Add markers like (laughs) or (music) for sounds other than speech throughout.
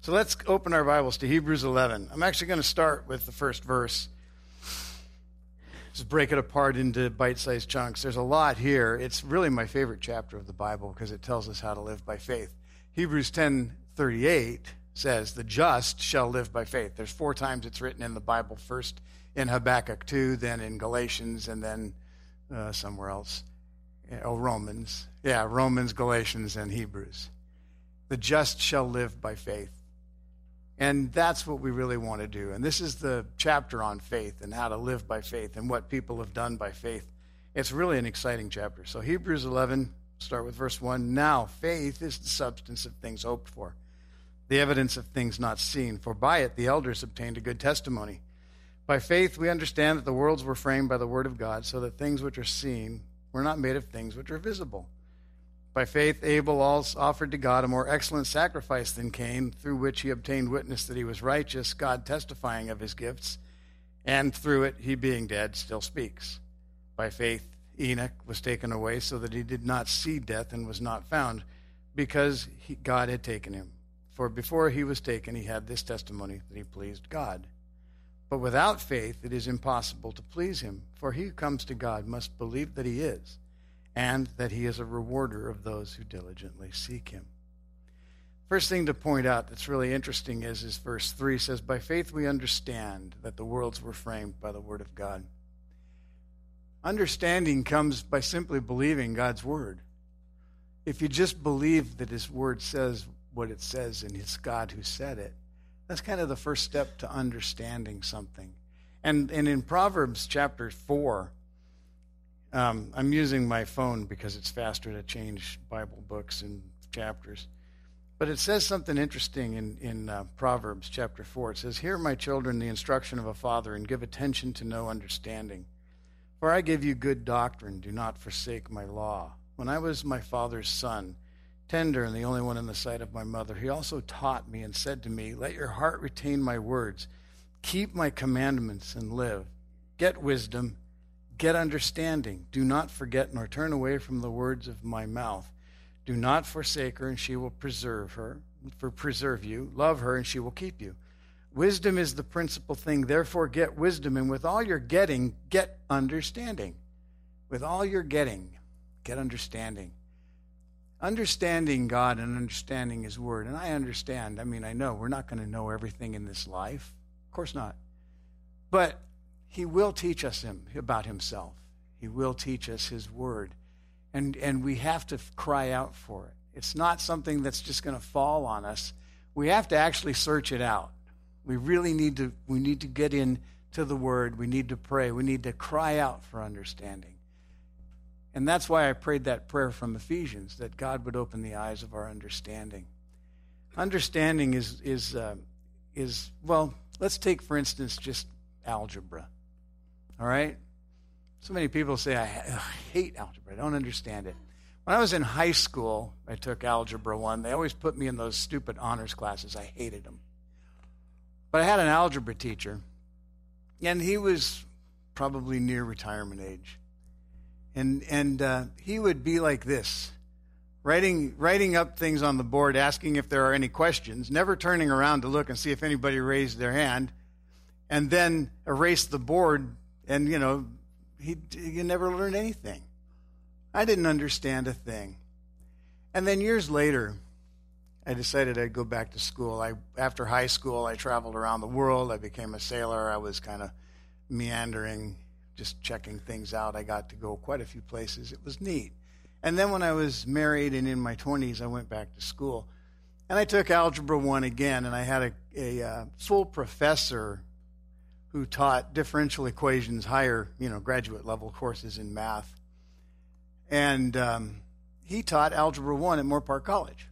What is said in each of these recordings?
So let's open our Bibles to Hebrews 11. I'm actually going to start with the first verse. Just break it apart into bite sized chunks. There's a lot here. It's really my favorite chapter of the Bible because it tells us how to live by faith. Hebrews 10:38 says, "The just shall live by faith." There's four times it's written in the Bible. First in Habakkuk 2, then in Galatians, and then uh, somewhere else. Oh, Romans. Yeah, Romans, Galatians, and Hebrews. The just shall live by faith. And that's what we really want to do. And this is the chapter on faith and how to live by faith and what people have done by faith. It's really an exciting chapter. So, Hebrews 11, start with verse 1. Now, faith is the substance of things hoped for, the evidence of things not seen. For by it the elders obtained a good testimony. By faith we understand that the worlds were framed by the word of God, so that things which are seen were not made of things which are visible. By faith, Abel also offered to God a more excellent sacrifice than Cain, through which he obtained witness that he was righteous, God testifying of his gifts, and through it, he being dead, still speaks. By faith, Enoch was taken away so that he did not see death and was not found, because he, God had taken him. For before he was taken, he had this testimony that he pleased God. But without faith, it is impossible to please him, for he who comes to God must believe that he is and that he is a rewarder of those who diligently seek him. First thing to point out that's really interesting is, is verse 3 says, By faith we understand that the worlds were framed by the word of God. Understanding comes by simply believing God's word. If you just believe that his word says what it says and it's God who said it, that's kind of the first step to understanding something. And, and in Proverbs chapter 4, um, I'm using my phone because it's faster to change Bible books and chapters. But it says something interesting in, in uh, Proverbs chapter 4. It says, Hear, my children, the instruction of a father, and give attention to know understanding. For I give you good doctrine, do not forsake my law. When I was my father's son, tender and the only one in the sight of my mother, he also taught me and said to me, Let your heart retain my words, keep my commandments and live. Get wisdom Get understanding. Do not forget nor turn away from the words of my mouth. Do not forsake her, and she will preserve her, for preserve you. Love her, and she will keep you. Wisdom is the principal thing. Therefore, get wisdom, and with all you're getting, get understanding. With all you're getting, get understanding. Understanding God and understanding His Word. And I understand. I mean, I know we're not going to know everything in this life. Of course not. But he will teach us him about himself. He will teach us his word. And, and we have to cry out for it. It's not something that's just going to fall on us. We have to actually search it out. We really need to, we need to get into the word. We need to pray. We need to cry out for understanding. And that's why I prayed that prayer from Ephesians, that God would open the eyes of our understanding. Understanding is, is, uh, is well, let's take, for instance, just algebra. All right? So many people say, I, hate algebra. I don't understand it. When I was in high school, I took Algebra 1. They always put me in those stupid honors classes. I hated them. But I had an algebra teacher, and he was probably near retirement age. And, and uh, he would be like this writing, writing up things on the board, asking if there are any questions, never turning around to look and see if anybody raised their hand, and then erase the board and, you know, he, he never learned anything. I didn't understand a thing. And then years later, I decided I'd go back to school. I, after high school, I traveled around the world. I became a sailor. I was kind of meandering, just checking things out. I got to go quite a few places. It was neat. And then when I was married and in my 20s, I went back to school. And I took Algebra 1 again, and I had a, a uh, full professor who taught differential equations, higher, you know, graduate level courses in math. And um, he taught Algebra 1 at Moorpark College.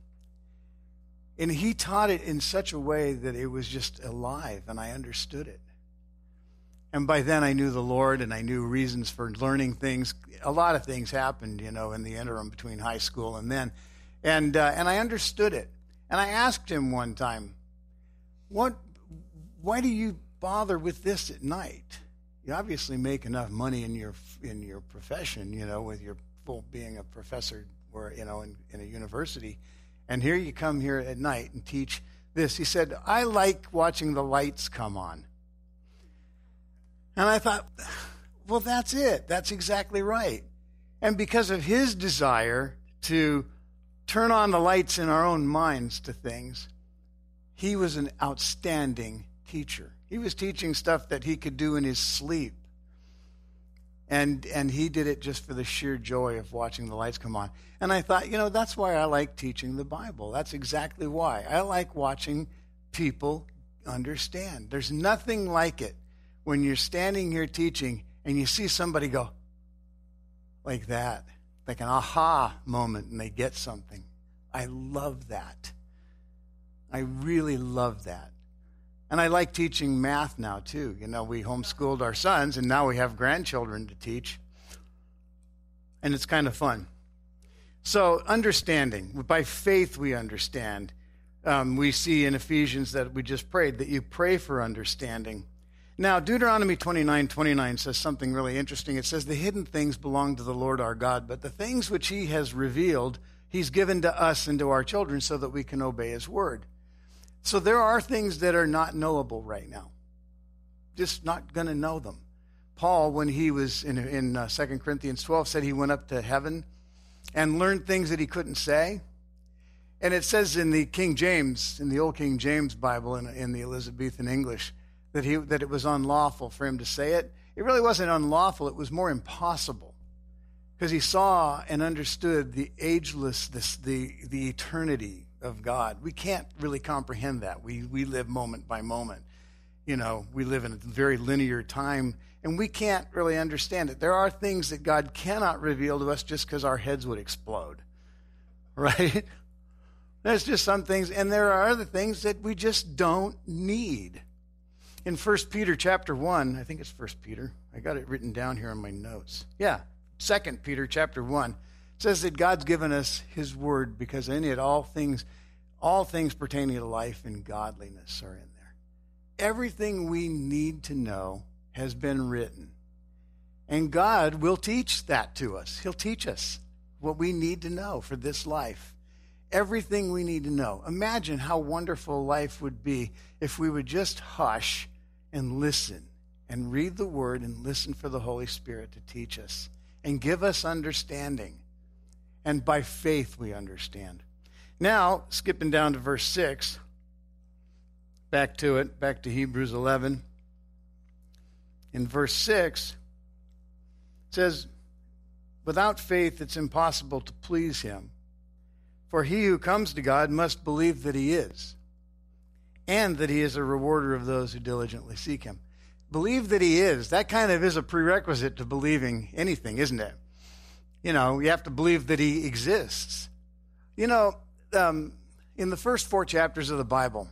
And he taught it in such a way that it was just alive and I understood it. And by then I knew the Lord and I knew reasons for learning things. A lot of things happened, you know, in the interim between high school and then. And, uh, and I understood it. And I asked him one time, what, why do you bother with this at night? You obviously make enough money in your in your profession, you know, with your full being a professor or you know in, in a university, and here you come here at night and teach this. He said, I like watching the lights come on. And I thought, well, that's it. That's exactly right. And because of his desire to turn on the lights in our own minds to things, he was an outstanding teacher. He was teaching stuff that he could do in his sleep. And, and he did it just for the sheer joy of watching the lights come on. And I thought, you know, that's why I like teaching the Bible. That's exactly why. I like watching people understand. There's nothing like it when you're standing here teaching and you see somebody go like that, like an aha moment, and they get something. I love that. I really love that. And I like teaching math now, too. You know, we homeschooled our sons, and now we have grandchildren to teach. And it's kind of fun. So, understanding. By faith, we understand. Um, we see in Ephesians that we just prayed that you pray for understanding. Now, Deuteronomy 29 29 says something really interesting. It says, The hidden things belong to the Lord our God, but the things which he has revealed, he's given to us and to our children so that we can obey his word. So there are things that are not knowable right now. Just not going to know them. Paul, when he was in, in uh, 2 Corinthians 12, said he went up to heaven and learned things that he couldn't say. And it says in the King James, in the Old King James Bible, in, in the Elizabethan English, that, he, that it was unlawful for him to say it. It really wasn't unlawful, it was more impossible. Because he saw and understood the agelessness, the, the eternity of God. We can't really comprehend that. We, we live moment by moment. You know, we live in a very linear time, and we can't really understand it. There are things that God cannot reveal to us just because our heads would explode, (laughs) right? There's just some things, and there are other things that we just don't need in 1 Peter chapter 1, I think it's 1 Peter. I got it written down here on my notes. Yeah, 2 Peter chapter 1 says that God's given us his word because in it all things all things pertaining to life and godliness are in there. Everything we need to know has been written. And God will teach that to us. He'll teach us what we need to know for this life. Everything we need to know. Imagine how wonderful life would be if we would just hush and listen and read the word and listen for the Holy Spirit to teach us and give us understanding. And by faith we understand. Now, skipping down to verse 6, back to it, back to Hebrews 11. In verse 6, it says, Without faith it's impossible to please him. For he who comes to God must believe that he is and that he is a rewarder of those who diligently seek him. Believe that he is. That kind of is a prerequisite to believing anything, isn't it? You know, you have to believe that he exists. You know, um, in the first four chapters of the Bible,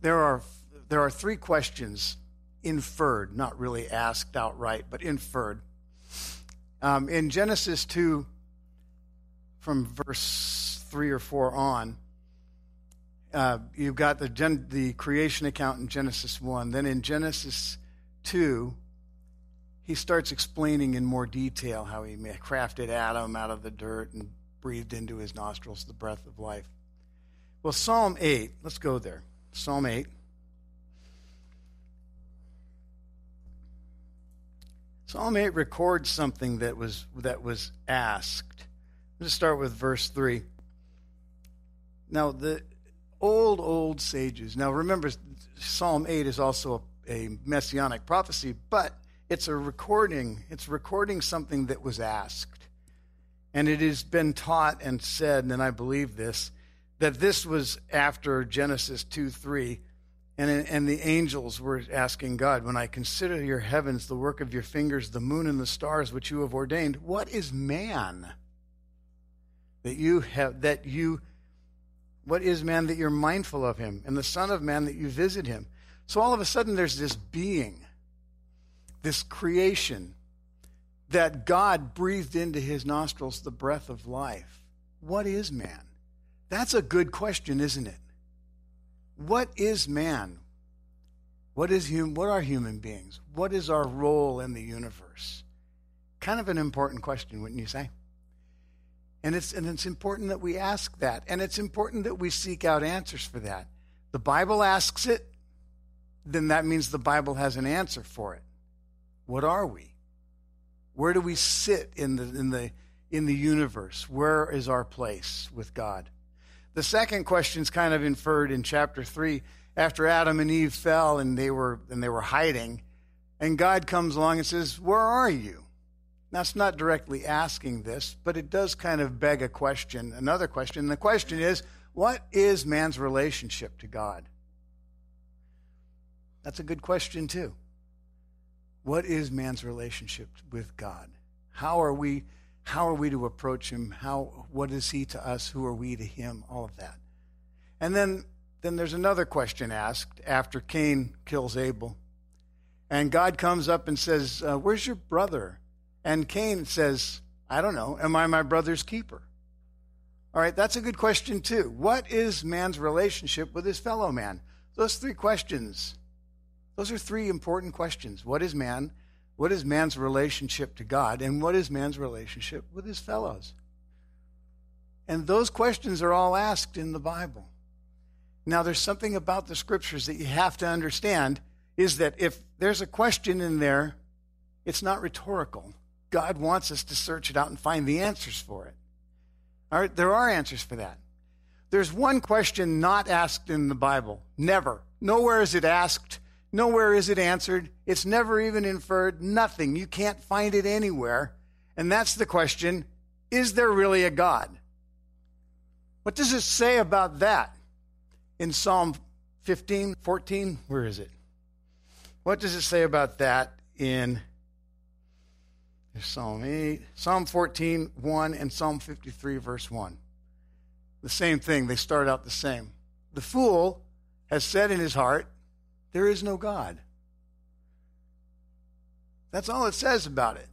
there are there are three questions inferred, not really asked outright, but inferred. Um, in Genesis two, from verse three or four on, uh, you've got the, gen- the creation account in Genesis 1. Then in Genesis 2, he starts explaining in more detail how he crafted Adam out of the dirt and breathed into his nostrils the breath of life. Well, Psalm 8, let's go there. Psalm 8. Psalm 8 records something that was, that was asked. Let's start with verse 3. Now, the, old, old sages. Now, remember, Psalm 8 is also a, a messianic prophecy, but it's a recording. It's recording something that was asked. And it has been taught and said, and I believe this, that this was after Genesis 2 3. And, and the angels were asking God, When I consider your heavens, the work of your fingers, the moon and the stars which you have ordained, what is man that you have that you what is man that you're mindful of him? And the Son of Man that you visit him. So all of a sudden, there's this being, this creation that God breathed into his nostrils the breath of life. What is man? That's a good question, isn't it? What is man? What is hum- what are human beings? What is our role in the universe? Kind of an important question, wouldn't you say? And it's, and it's important that we ask that. And it's important that we seek out answers for that. the Bible asks it, then that means the Bible has an answer for it. What are we? Where do we sit in the, in the, in the universe? Where is our place with God? The second question is kind of inferred in chapter 3 after Adam and Eve fell and they were and they were hiding and God comes along and says, "Where are you?" Now it's not directly asking this, but it does kind of beg a question, another question. The question is, what is man's relationship to God? That's a good question too. What is man's relationship with God? How are we how are we to approach him? How what is he to us? Who are we to him? All of that. And then then there's another question asked after Cain kills Abel. And God comes up and says, uh, Where's your brother? And Cain says, I don't know. Am I my brother's keeper? All right, that's a good question, too. What is man's relationship with his fellow man? Those three questions. Those are three important questions. What is man? What is man's relationship to God? And what is man's relationship with his fellows? And those questions are all asked in the Bible. Now, there's something about the scriptures that you have to understand is that if there's a question in there, it's not rhetorical. God wants us to search it out and find the answers for it. All right, there are answers for that. There's one question not asked in the Bible. Never. Nowhere is it asked. Nowhere is it answered. It's never even inferred. Nothing. You can't find it anywhere. And that's the question Is there really a God? What does it say about that? in Psalm 15, 14, where is it? What does it say about that in Psalm 8, Psalm 14, 1, and Psalm 53, verse 1? The same thing. They start out the same. The fool has said in his heart, There is no God. That's all it says about it.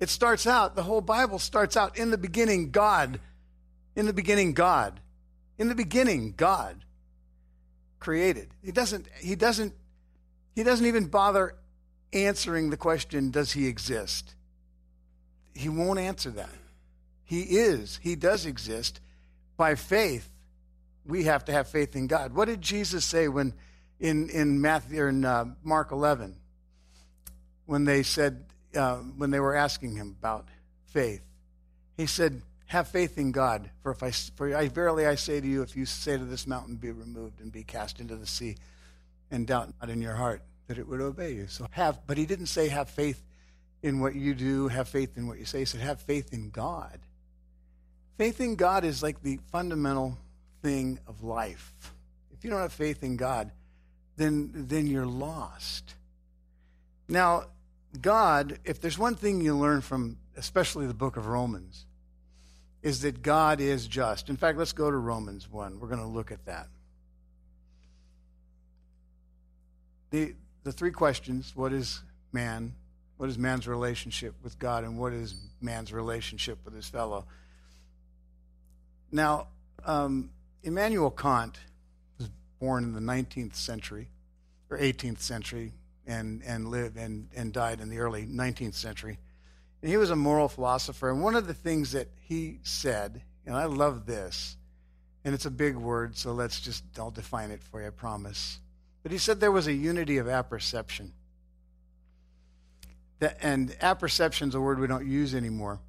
It starts out, the whole Bible starts out in the beginning, God. In the beginning, God. In the beginning, God created. He doesn't, he doesn't, he doesn't even bother answering the question, does he exist? He won't answer that. He is, he does exist. By faith, we have to have faith in God. What did Jesus say when in, in Matthew in uh, Mark 11 when they said, uh, when they were asking him about faith? He said, have faith in God. For if I, for I verily I say to you, if you say to this mountain, be removed and be cast into the sea, and doubt not in your heart that it would obey you. So have, but he didn't say have faith in what you do, have faith in what you say. He said have faith in God. Faith in God is like the fundamental thing of life. If you don't have faith in God, then then you're lost. Now, God, if there's one thing you learn from especially the book of Romans, is that God is just. In fact, let's go to Romans 1. We're going to look at that. The, the three questions what is man? What is man's relationship with God? And what is man's relationship with his fellow? Now, um, Immanuel Kant born in the 19th century or 18th century and, and lived and, and died in the early 19th century. And he was a moral philosopher. And one of the things that he said, and I love this, and it's a big word, so let's just, I'll define it for you, I promise. But he said there was a unity of apperception. That, and apperception is a word we don't use anymore.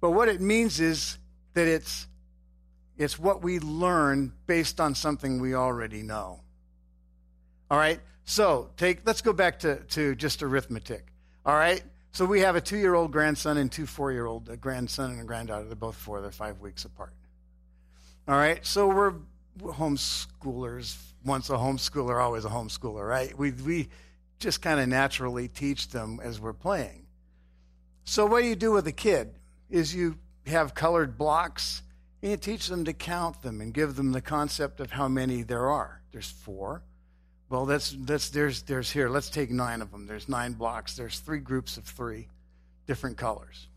But what it means is that it's, it's what we learn based on something we already know. All right? So take let's go back to, to just arithmetic. All right? So we have a two year old grandson and two four year old grandson and a granddaughter. They're both four, they're five weeks apart. All right, so we're homeschoolers. Once a homeschooler, always a homeschooler, right? We, we just kind of naturally teach them as we're playing. So, what you do with a kid is you have colored blocks you teach them to count them and give them the concept of how many there are. There's four. Well, that's, that's, there's, there's here. Let's take nine of them. There's nine blocks. There's three groups of three different colors.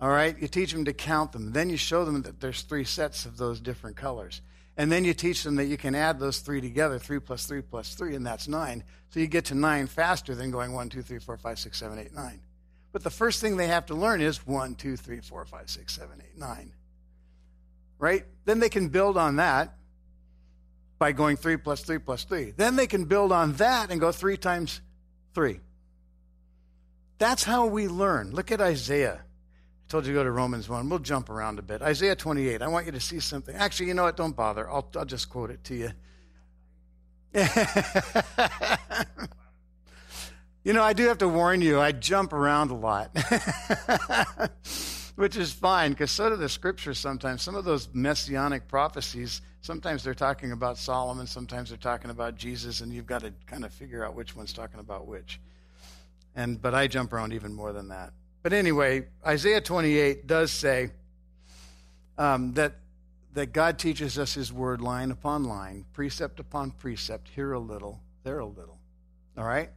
All right? You teach them to count them. Then you show them that there's three sets of those different colors. And then you teach them that you can add those three together, three plus three plus three, and that's nine. So you get to nine faster than going one, two, three, four, five, six, seven, eight, nine. But the first thing they have to learn is one, two, three, four, five, six, seven, eight, nine. Right? Then they can build on that by going 3 plus 3 plus 3. Then they can build on that and go 3 times 3. That's how we learn. Look at Isaiah. I told you to go to Romans 1. We'll jump around a bit. Isaiah 28. I want you to see something. Actually, you know what? Don't bother. I'll, I'll just quote it to you. (laughs) you know, I do have to warn you, I jump around a lot, (laughs) which is fine because so do the scriptures sometimes. Some of those messianic prophecies, sometimes they're talking about Solomon, sometimes they're talking about Jesus, and you've got to kind of figure out which one's talking about which. And but I jump around even more than that. But anyway, Isaiah 28 does say um, that that God teaches us His Word line upon line, precept upon precept, here a little, there a little. All right?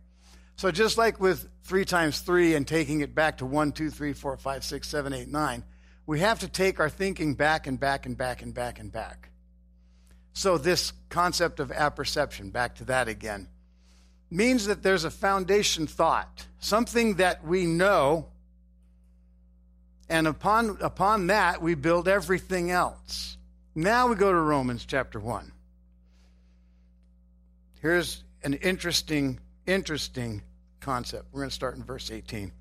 So just like with three times three and taking it back to one, two, three, four, five, six, seven, eight, nine, we have to take our thinking back and back and back and back and back. So this concept of apperception, back to that again, means that there's a foundation thought, something that we know, and upon, upon that we build everything else. Now we go to Romans chapter 1. Here's an interesting, interesting concept. We're going to start in verse 18.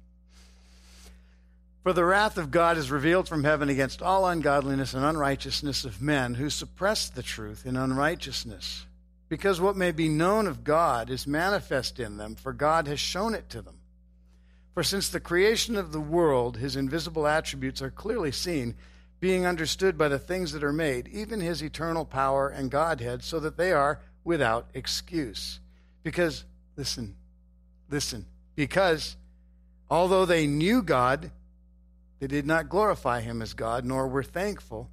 For the wrath of God is revealed from heaven against all ungodliness and unrighteousness of men who suppress the truth in unrighteousness. Because what may be known of God is manifest in them, for God has shown it to them. For since the creation of the world, his invisible attributes are clearly seen being understood by the things that are made, even his eternal power and Godhead, so that they are without excuse. Because, listen, listen, because although they knew God, they did not glorify him as God, nor were thankful,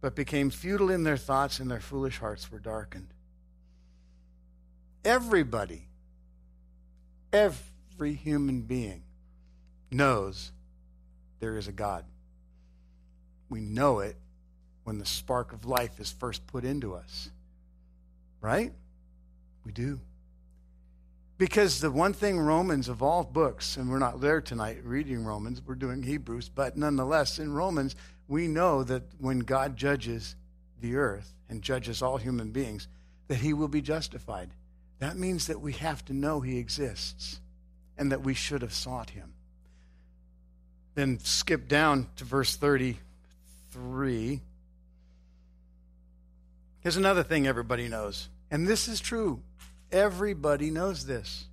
but became futile in their thoughts, and their foolish hearts were darkened. Everybody, every human being knows there is a God. We know it when the spark of life is first put into us. Right? We do. Because the one thing Romans of all books, and we're not there tonight reading Romans, we're doing Hebrews, but nonetheless, in Romans, we know that when God judges the earth and judges all human beings, that he will be justified. That means that we have to know he exists and that we should have sought him. Then skip down to verse 30 3. Here's another thing everybody knows, and this is true. Everybody knows this.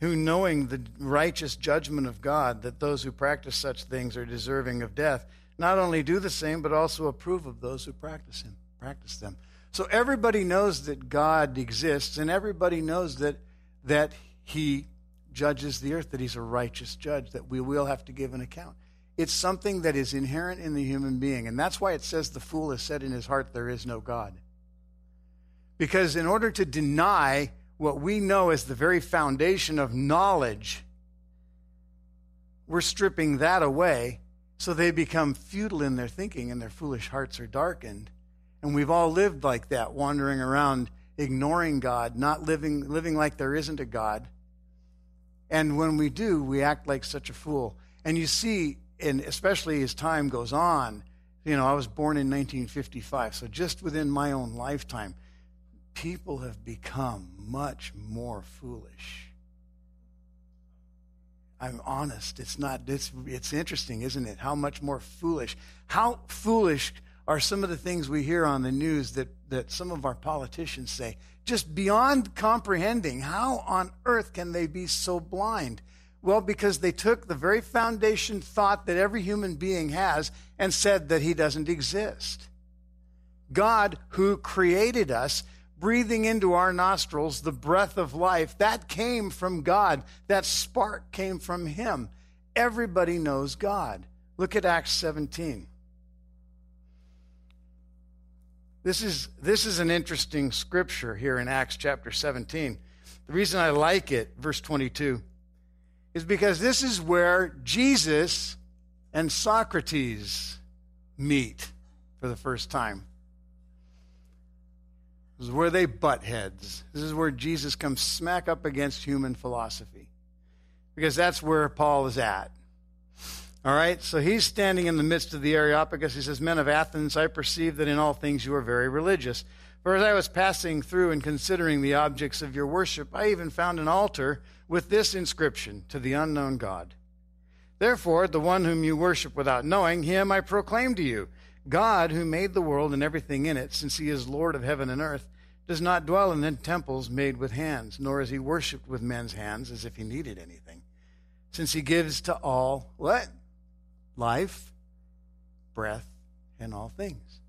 Who, knowing the righteous judgment of God, that those who practice such things are deserving of death, not only do the same, but also approve of those who practice him, practice them. So everybody knows that God exists, and everybody knows that that He judges the earth, that He's a righteous judge, that we will have to give an account. It's something that is inherent in the human being. And that's why it says the fool has said in his heart, There is no God. Because in order to deny what we know as the very foundation of knowledge, we're stripping that away so they become futile in their thinking and their foolish hearts are darkened. And we've all lived like that, wandering around, ignoring God, not living, living like there isn't a God. And when we do, we act like such a fool. And you see and especially as time goes on, you know, I was born in 1955, so just within my own lifetime, people have become much more foolish. I'm honest. It's not, it's, it's interesting, isn't it? How much more foolish. How foolish are some of the things we hear on the news that, that some of our politicians say? Just beyond comprehending. How on earth can they be so blind? Well, because they took the very foundation thought that every human being has and said that he doesn't exist. God, who created us, breathing into our nostrils the breath of life, that came from God. That spark came from Him. Everybody knows God. Look at Acts 17. This is, this is an interesting scripture here in Acts chapter 17. The reason I like it, verse 22 is because this is where Jesus and Socrates meet for the first time. This is where they butt heads. This is where Jesus comes smack up against human philosophy. Because that's where Paul is at. All right, so he's standing in the midst of the Areopagus. He says, Men of Athens, I perceive that in all things you are very religious. For as I was passing through and considering the objects of your worship, I even found an altar with this inscription to the unknown God. Therefore, the one whom you worship without knowing, him I proclaim to you. God, who made the world and everything in it, since he is Lord of heaven and earth, does not dwell in temples made with hands, nor is he worshipped with men's hands as if he needed anything. Since he gives to all what? life, breath, and all things.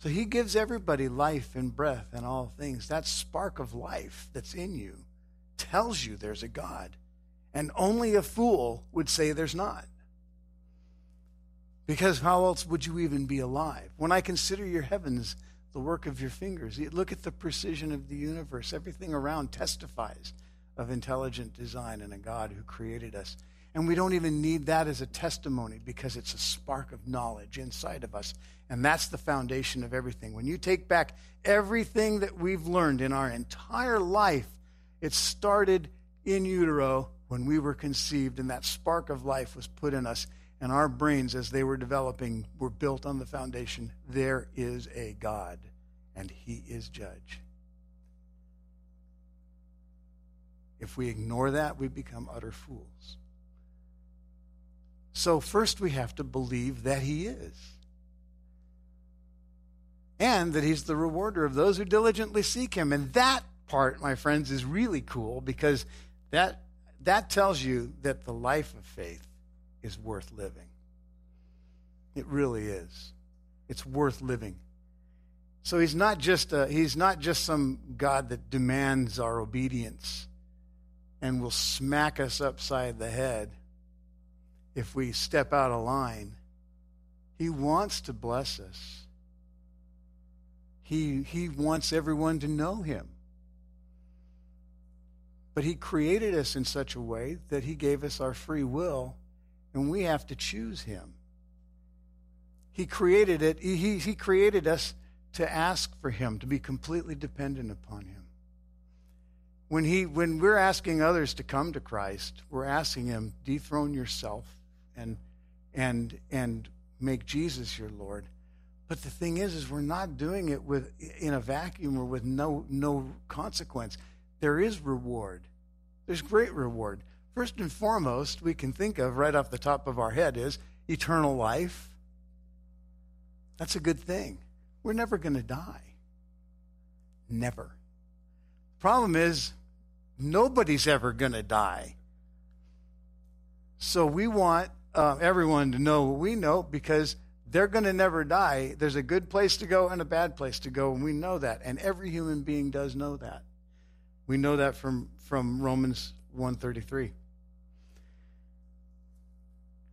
So he gives everybody life and breath and all things. That spark of life that's in you tells you there's a God. And only a fool would say there's not. Because how else would you even be alive? When I consider your heavens, the work of your fingers, look at the precision of the universe. Everything around testifies of intelligent design and a God who created us. And we don't even need that as a testimony because it's a spark of knowledge inside of us. And that's the foundation of everything. When you take back everything that we've learned in our entire life, it started in utero when we were conceived, and that spark of life was put in us. And our brains, as they were developing, were built on the foundation there is a God, and He is judge. If we ignore that, we become utter fools. So, first we have to believe that He is. And that He's the rewarder of those who diligently seek Him. And that part, my friends, is really cool because that, that tells you that the life of faith is worth living. It really is. It's worth living. So he's not just a, he's not just some God that demands our obedience and will smack us upside the head if we step out of line. He wants to bless us. He, he wants everyone to know him. But he created us in such a way that he gave us our free will, and we have to choose him. He created it, he, he created us to ask for him, to be completely dependent upon him. When, he, when we're asking others to come to Christ, we're asking him, dethrone yourself and and and make Jesus your Lord. But the thing is, is we're not doing it with in a vacuum or with no no consequence. There is reward. There's great reward. First and foremost, we can think of right off the top of our head is eternal life. That's a good thing. We're never going to die. Never. Problem is, nobody's ever going to die. So we want uh, everyone to know what we know because they're going to never die. There's a good place to go and a bad place to go, and we know that. And every human being does know that. We know that from, from Romans 133.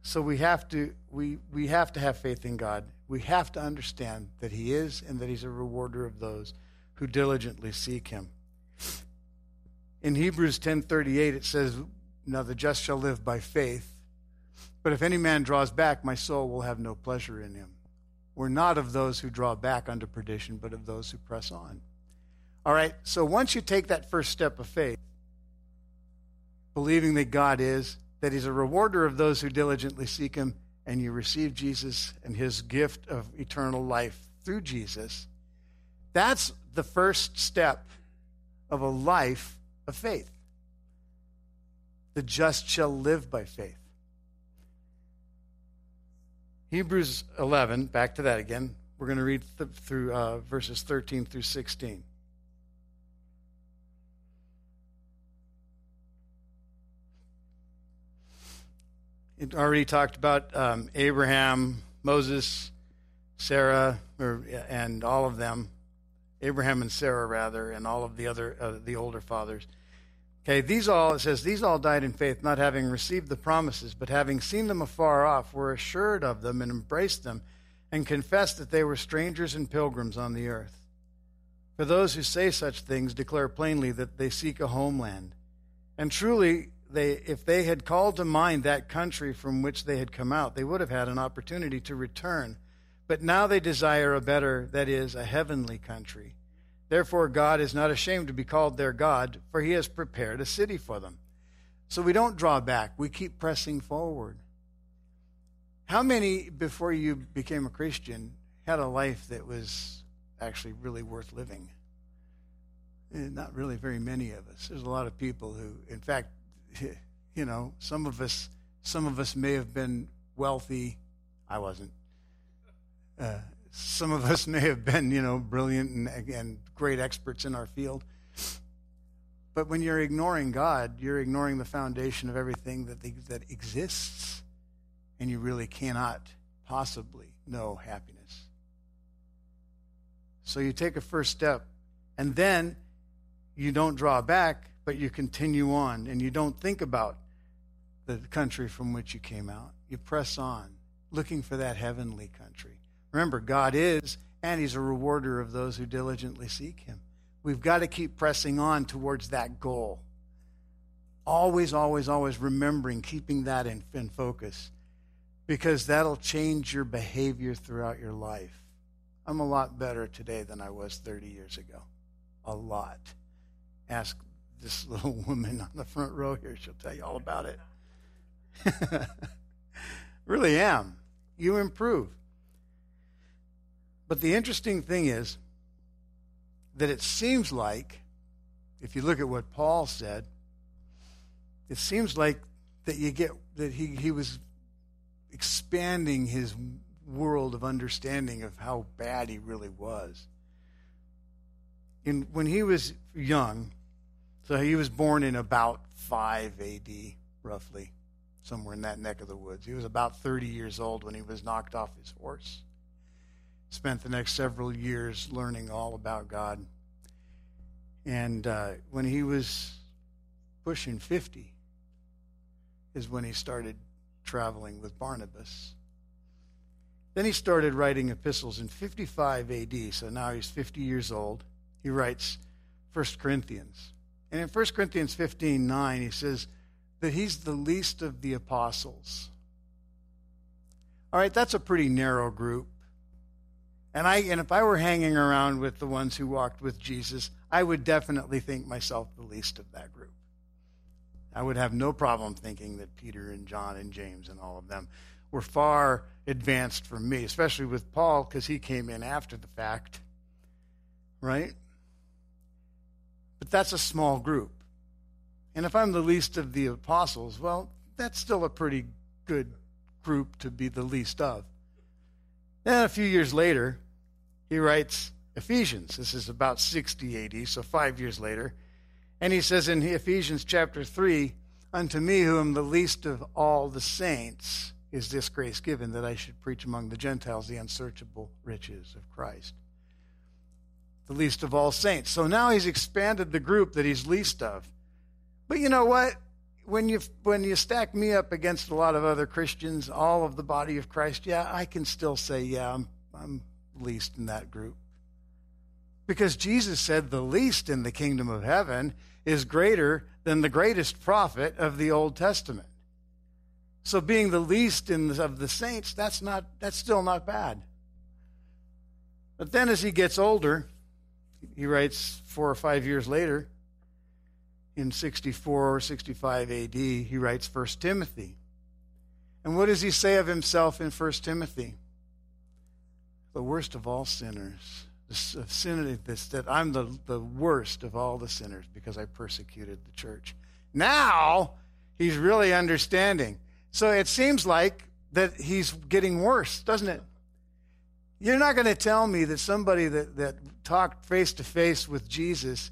So we have to we, we have to have faith in God. We have to understand that He is and that He's a rewarder of those who diligently seek Him. In Hebrews 10:38 it says, "Now the just shall live by faith." But if any man draws back, my soul will have no pleasure in him. We're not of those who draw back unto perdition, but of those who press on. All right, so once you take that first step of faith, believing that God is, that He's a rewarder of those who diligently seek Him, and you receive Jesus and His gift of eternal life through Jesus, that's the first step of a life of faith. The just shall live by faith. Hebrews 11, back to that again. We're going to read th- through uh, verses 13 through 16. It already talked about um, Abraham, Moses, Sarah, or, and all of them. Abraham and Sarah, rather, and all of the other uh, the older fathers. Okay, these all, it says, these all died in faith, not having received the promises, but having seen them afar off, were assured of them and embraced them, and confessed that they were strangers and pilgrims on the earth. For those who say such things declare plainly that they seek a homeland. And truly, they, if they had called to mind that country from which they had come out, they would have had an opportunity to return. But now they desire a better, that is, a heavenly country. Therefore, God is not ashamed to be called their God, for he has prepared a city for them. So we don't draw back, we keep pressing forward. How many, before you became a Christian, had a life that was actually really worth living? Eh, not really very many of us. There's a lot of people who, in fact, (laughs) you know, some of us, some of us may have been wealthy. I wasn't. Uh, some of us (laughs) may have been, you know, brilliant and, and great experts in our field. But when you're ignoring God, you're ignoring the foundation of everything that, that exists, and you really cannot possibly know happiness. So you take a first step, and then you don't draw back, but you continue on, and you don't think about the country from which you came out. You press on, looking for that heavenly country. Remember, God is, and He's a rewarder of those who diligently seek Him. We've got to keep pressing on towards that goal. Always, always, always remembering, keeping that in, in focus, because that'll change your behavior throughout your life. I'm a lot better today than I was 30 years ago. A lot. Ask this (laughs) little woman on the front row here, she'll tell you all about it. (laughs) really am. You improve. But the interesting thing is, that it seems like, if you look at what Paul said, it seems like that you get that he, he was expanding his world of understanding of how bad he really was. And when he was young, so he was born in about 5 AD, roughly, somewhere in that neck of the woods. He was about 30 years old when he was knocked off his horse spent the next several years learning all about God. And uh, when he was pushing 50, is when he started traveling with Barnabas. Then he started writing epistles in 55 AD, so now he's 50 years old. He writes 1 Corinthians. And in 1 Corinthians 15 9, he says that he's the least of the apostles. All right, that's a pretty narrow group. And I and if I were hanging around with the ones who walked with Jesus, I would definitely think myself the least of that group. I would have no problem thinking that Peter and John and James and all of them were far advanced from me, especially with Paul because he came in after the fact. Right? But that's a small group. And if I'm the least of the apostles, well, that's still a pretty good group to be the least of. Then a few years later, he writes Ephesians. This is about 60 AD, so five years later. And he says in Ephesians chapter 3 Unto me, who am the least of all the saints, is this grace given that I should preach among the Gentiles the unsearchable riches of Christ. The least of all saints. So now he's expanded the group that he's least of. But you know what? when you when you stack me up against a lot of other Christians, all of the body of Christ, yeah, I can still say, yeah, I'm I'm least in that group. Because Jesus said the least in the kingdom of heaven is greater than the greatest prophet of the Old Testament. So being the least in the, of the saints, that's not that's still not bad. But then as he gets older, he writes 4 or 5 years later, in 64 or 65 AD, he writes First Timothy. And what does he say of himself in First Timothy? The worst of all sinners. The Sin, this, that I'm the, the worst of all the sinners because I persecuted the church. Now he's really understanding. So it seems like that he's getting worse, doesn't it? You're not going to tell me that somebody that, that talked face to face with Jesus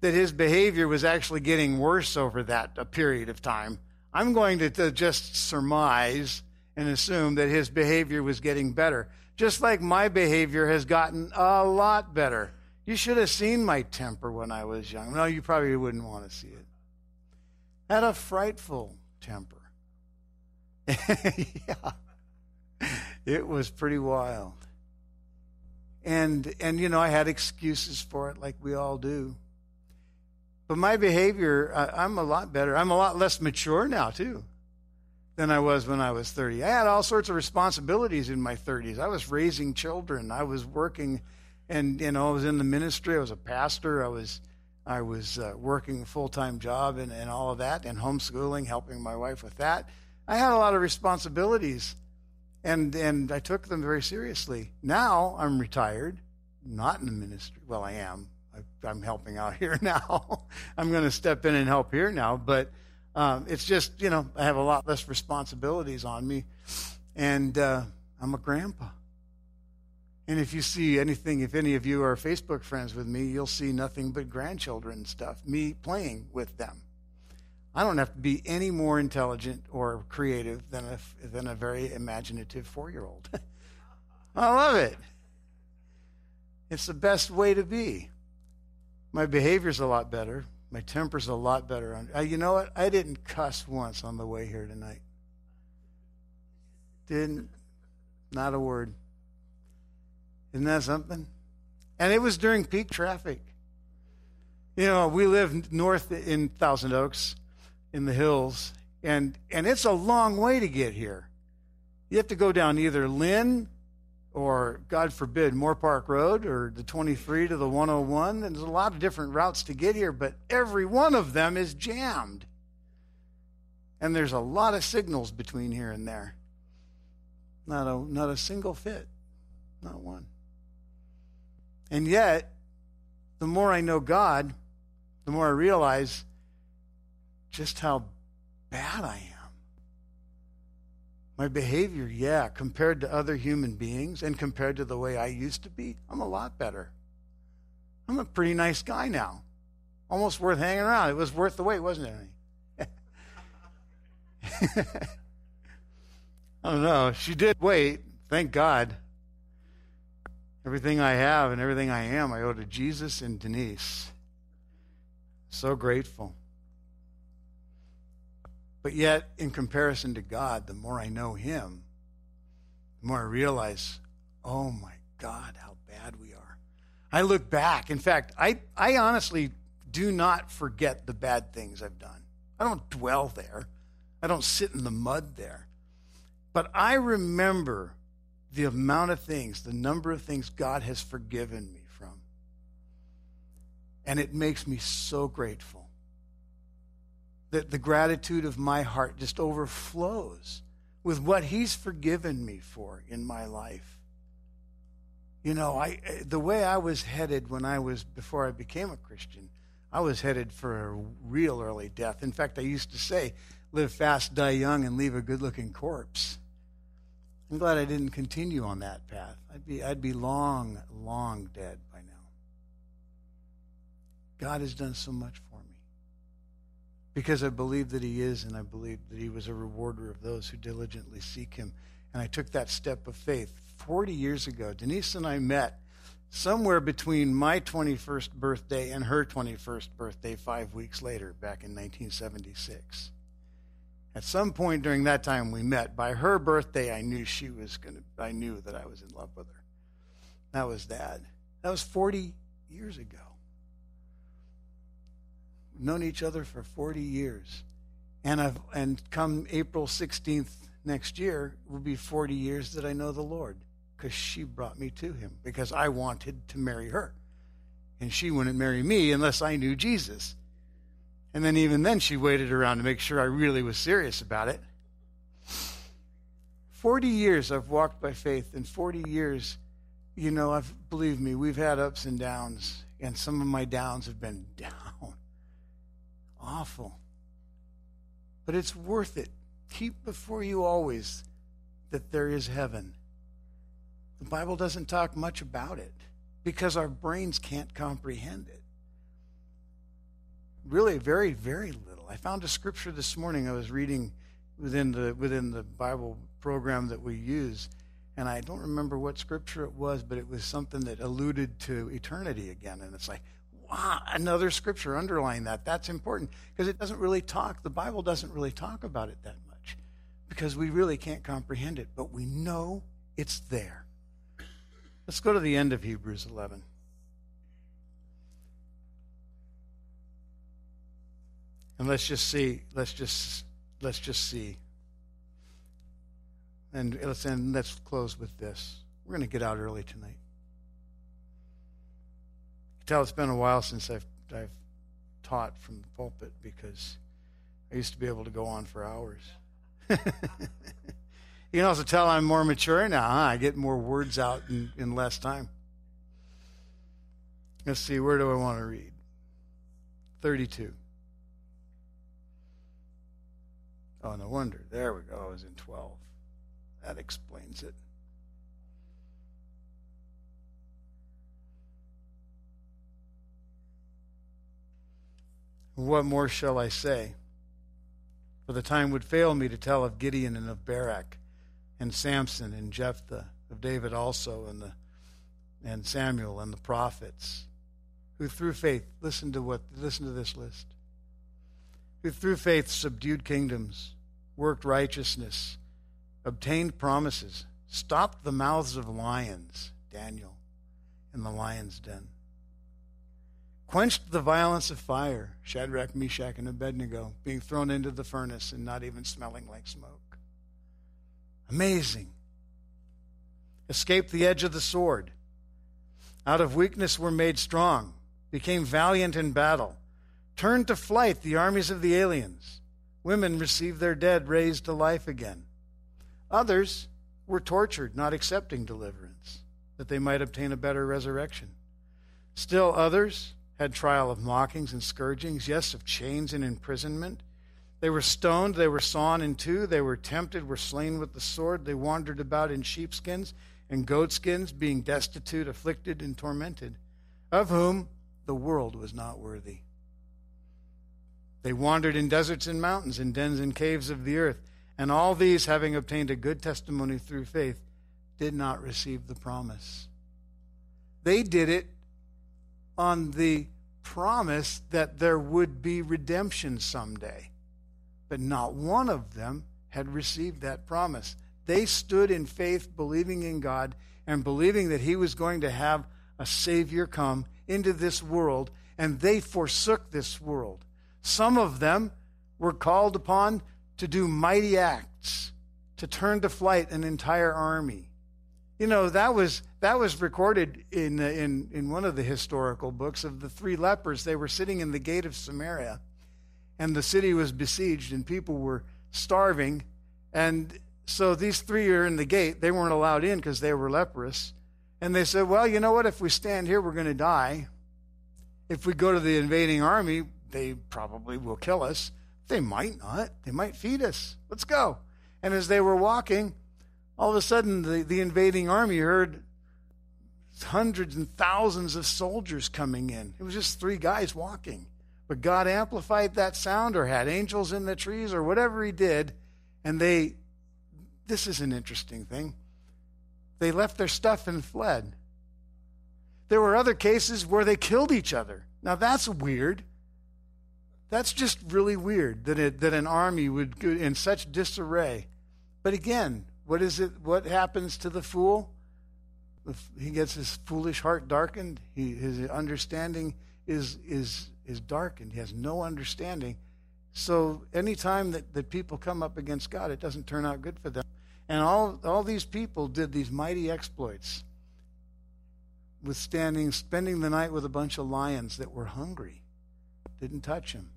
that his behavior was actually getting worse over that a period of time. I'm going to, to just surmise and assume that his behavior was getting better, just like my behavior has gotten a lot better. You should have seen my temper when I was young. No, you probably wouldn't want to see it. I had a frightful temper. (laughs) yeah. It was pretty wild. And and you know, I had excuses for it like we all do. But my behavior, I'm a lot better. I'm a lot less mature now, too, than I was when I was 30. I had all sorts of responsibilities in my 30s. I was raising children. I was working, and, you know, I was in the ministry. I was a pastor. I was. I was uh, working a full time job and, and all of that, and homeschooling, helping my wife with that. I had a lot of responsibilities. And, and I took them very seriously. Now I'm retired, not in the ministry. Well, I am. I, am helping out (laughs) here now. I'm going to step in and help here now. But um, it's just, you know, I have a lot less responsibilities on me. And uh, I'm a grandpa. And if you see anything, if any of you are Facebook friends with me, you'll see nothing but grandchildren stuff, me playing with them. I don't have to be any more intelligent or creative than a, than a very imaginative four year old. (laughs) I love it. It's the best way to be. My behavior's a lot better. My temper's a lot better. Uh, you know what? I didn't cuss once on the way here tonight. Didn't. Not a word. Isn't that something? And it was during peak traffic. You know, we live north in Thousand Oaks in the hills, and, and it's a long way to get here. You have to go down either Lynn or, God forbid, Moorpark Road or the 23 to the 101. And there's a lot of different routes to get here, but every one of them is jammed. And there's a lot of signals between here and there. Not a, not a single fit, not one. And yet, the more I know God, the more I realize just how bad I am. My behavior, yeah, compared to other human beings and compared to the way I used to be, I'm a lot better. I'm a pretty nice guy now. Almost worth hanging around. It was worth the wait, wasn't it? (laughs) I don't know. She did wait. Thank God. Everything I have and everything I am, I owe to Jesus and Denise. So grateful. But yet, in comparison to God, the more I know Him, the more I realize, oh my God, how bad we are. I look back. In fact, I, I honestly do not forget the bad things I've done. I don't dwell there, I don't sit in the mud there. But I remember the amount of things, the number of things God has forgiven me from. And it makes me so grateful that the gratitude of my heart just overflows with what he's forgiven me for in my life. You know, I the way I was headed when I was before I became a Christian, I was headed for a real early death. In fact, I used to say, live fast, die young, and leave a good-looking corpse. I'm glad I didn't continue on that path. I'd be I'd be long, long dead by now. God has done so much for because I believe that He is, and I believe that He was a rewarder of those who diligently seek Him. And I took that step of faith 40 years ago. Denise and I met somewhere between my 21st birthday and her 21st birthday, five weeks later, back in 1976. At some point during that time we met. By her birthday, I knew she was going to, I knew that I was in love with her. That was that. That was 40 years ago known each other for 40 years. And, I've, and come April 16th next year, will be 40 years that I know the Lord because she brought me to him because I wanted to marry her. And she wouldn't marry me unless I knew Jesus. And then, even then, she waited around to make sure I really was serious about it. 40 years I've walked by faith, and 40 years, you know, I've, believe me, we've had ups and downs, and some of my downs have been down awful. But it's worth it. Keep before you always that there is heaven. The Bible doesn't talk much about it because our brains can't comprehend it. Really, very, very little. I found a scripture this morning I was reading within the within the Bible program that we use, and I don't remember what scripture it was, but it was something that alluded to eternity again. And it's like, wow, another scripture underline that. That's important because it doesn't really talk, the Bible doesn't really talk about it that much because we really can't comprehend it, but we know it's there. Let's go to the end of Hebrews 11. And let's just see, let's just let's just see. And let's end, let's close with this. We're going to get out early tonight tell it's been a while since I've, I've taught from the pulpit because I used to be able to go on for hours. (laughs) You can also tell I'm more mature now. Huh? I get more words out in, in less time. Let's see, where do I want to read? 32. Oh, no wonder. There we go. I was in 12. That explains it. What more shall I say? For the time would fail me to tell of Gideon and of Barak and Samson and Jephthah, of David also and the and Samuel and the prophets, who through faith listen to what listen to this list. Who through faith subdued kingdoms, worked righteousness, obtained promises, stopped the mouths of lions, Daniel, in the lion's den quenched the violence of fire, Shadrach, Meshach, and Abednego, being thrown into the furnace and not even smelling like smoke. Amazing. Escaped the edge of the sword. Out of weakness were made strong, became valiant in battle, turned to flight the armies of the aliens. Women received their dead raised to life again. Others were tortured, not accepting deliverance, that they might obtain a better resurrection. Still others had trial of mockings and scourgings, yes, of chains and imprisonment. They were stoned, they were sawn in two, they were tempted, were slain with the sword, they wandered about in sheepskins and goatskins, being destitute, afflicted, and tormented, of whom the world was not worthy. They wandered in deserts and mountains, in dens and caves of the earth, and all these, having obtained a good testimony through faith, did not receive the promise. They did it on the promise that there would be redemption someday. But not one of them had received that promise. They stood in faith, believing in God and believing that He was going to have a Savior come into this world, and they forsook this world. Some of them were called upon to do mighty acts, to turn to flight an entire army. You know, that was that was recorded in, in, in one of the historical books of the three lepers. They were sitting in the gate of Samaria, and the city was besieged, and people were starving. And so these three are in the gate. They weren't allowed in because they were leprous. And they said, Well, you know what? If we stand here, we're going to die. If we go to the invading army, they probably will kill us. They might not. They might feed us. Let's go. And as they were walking, all of a sudden the, the invading army heard hundreds and thousands of soldiers coming in. It was just three guys walking. But God amplified that sound or had angels in the trees or whatever He did. And they, this is an interesting thing, they left their stuff and fled. There were other cases where they killed each other. Now that's weird. That's just really weird that, it, that an army would in such disarray. But again, what is it? What happens to the fool? he gets his foolish heart darkened. He, his understanding is, is, is darkened. He has no understanding. So anytime that, that people come up against God, it doesn't turn out good for them. And all, all these people did these mighty exploits, withstanding, spending the night with a bunch of lions that were hungry, didn't touch him.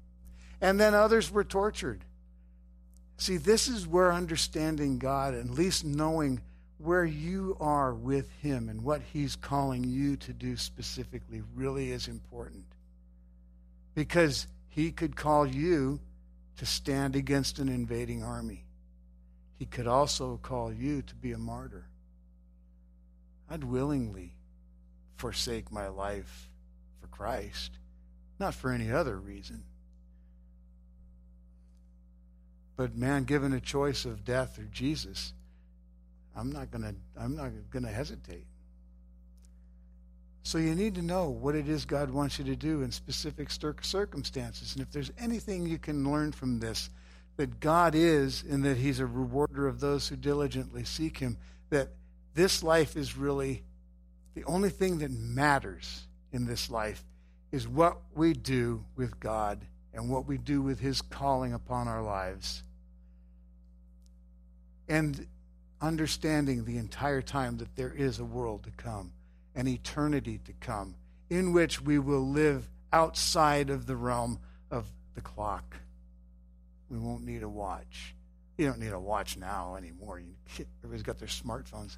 And then others were tortured. See, this is where understanding God, at least knowing where you are with Him and what He's calling you to do specifically really is important. Because He could call you to stand against an invading army, He could also call you to be a martyr. I'd willingly forsake my life for Christ, not for any other reason. But man, given a choice of death or Jesus, I'm not to I'm not to hesitate. So you need to know what it is God wants you to do in specific circumstances. And if there's anything you can learn from this, that God is and that he's a rewarder of those who diligently seek him, that this life is really the only thing that matters in this life is what we do with God and what we do with his calling upon our lives. And understanding the entire time that there is a world to come, an eternity to come, in which we will live outside of the realm of the clock. We won't need a watch. You don't need a watch now anymore. Everybody's got their smartphones.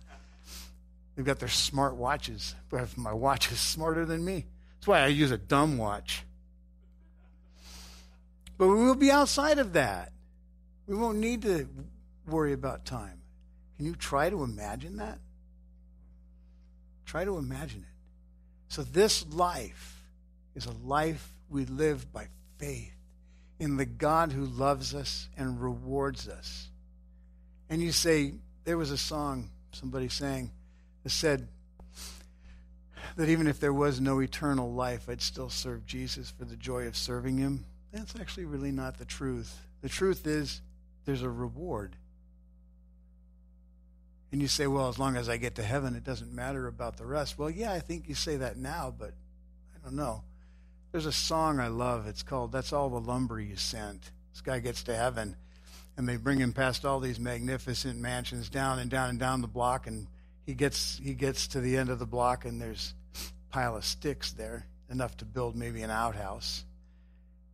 They've got their smart watches. But my watch is smarter than me. That's why I use a dumb watch. But we will be outside of that. We won't need to worry about time. Can you try to imagine that? Try to imagine it. So, this life is a life we live by faith in the God who loves us and rewards us. And you say, there was a song somebody sang that said that even if there was no eternal life, I'd still serve Jesus for the joy of serving him. That's actually really not the truth. The truth is, there's a reward. And you say, well, as long as I get to heaven, it doesn't matter about the rest. Well, yeah, I think you say that now, but I don't know. There's a song I love. It's called That's All the Lumber You Sent. This guy gets to heaven, and they bring him past all these magnificent mansions down and down and down the block, and he gets he gets to the end of the block, and there's a pile of sticks there, enough to build maybe an outhouse.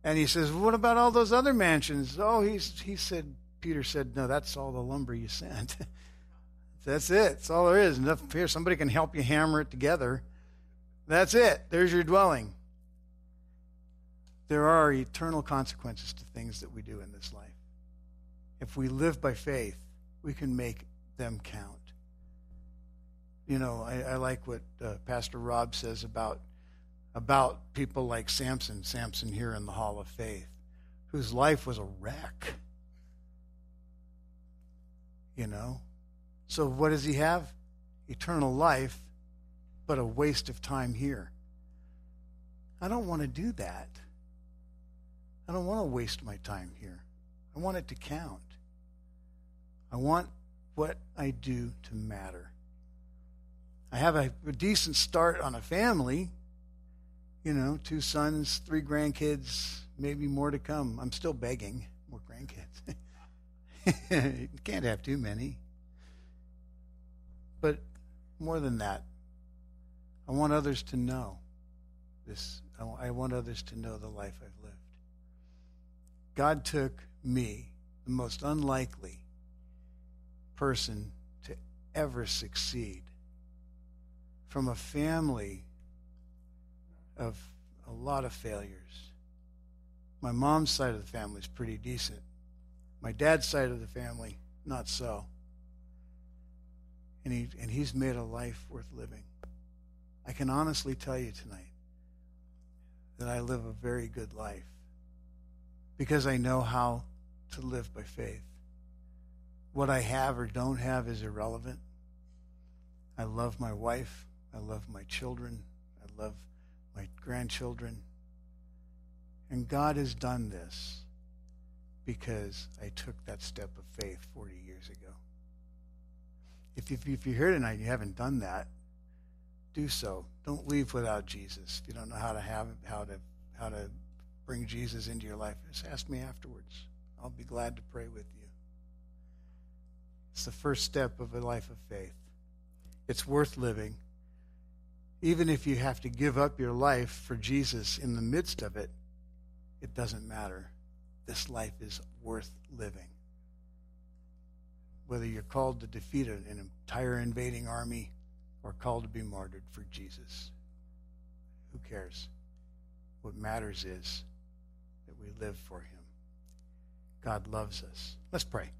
And he says, What about all those other mansions? Oh, he's, he said, Peter said, No, that's all the lumber you sent. (laughs) that's it. That's all there is. Enough here. Somebody can help you hammer it together. That's it. There's your dwelling. There are eternal consequences to things that we do in this life. If we live by faith, we can make them count. You know, I, I like what uh, Pastor Rob says about about people like Samson, Samson here in the Hall of Faith, whose life was a wreck. You know? So what does he have? Eternal life, but a waste of time here. I don't want to do that. I don't want to waste my time here. I want it to count. I want what I do to matter. I have a, decent start on a family, you know, two sons, three grandkids, maybe more to come. I'm still begging more grandkids. (laughs) you can't have too many. But more than that, I want others to know this. I want others to know the life I've lived. God took me, the most unlikely person to ever succeed, from a family of a lot of failures. My mom's side of the family is pretty decent. My dad's side of the family, not so. And, he, and he's made a life worth living. I can honestly tell you tonight that I live a very good life because I know how to live by faith. What I have or don't have is irrelevant. I love my wife. I love my children. I love my grandchildren. And God has done this because I took that step of faith 40 years ago. If, if, if you're here tonight and you haven't done that, do so. Don't leave without Jesus. If you don't know how to have how to how to bring Jesus into your life, just ask me afterwards. I'll be glad to pray with you. It's the first step of a life of faith. It's worth living even if you have to give up your life for Jesus in the midst of it, it doesn't matter. This life is worth living. Whether you're called to defeat an entire invading army or called to be martyred for Jesus, who cares? What matters is that we live for him. God loves us. Let's pray.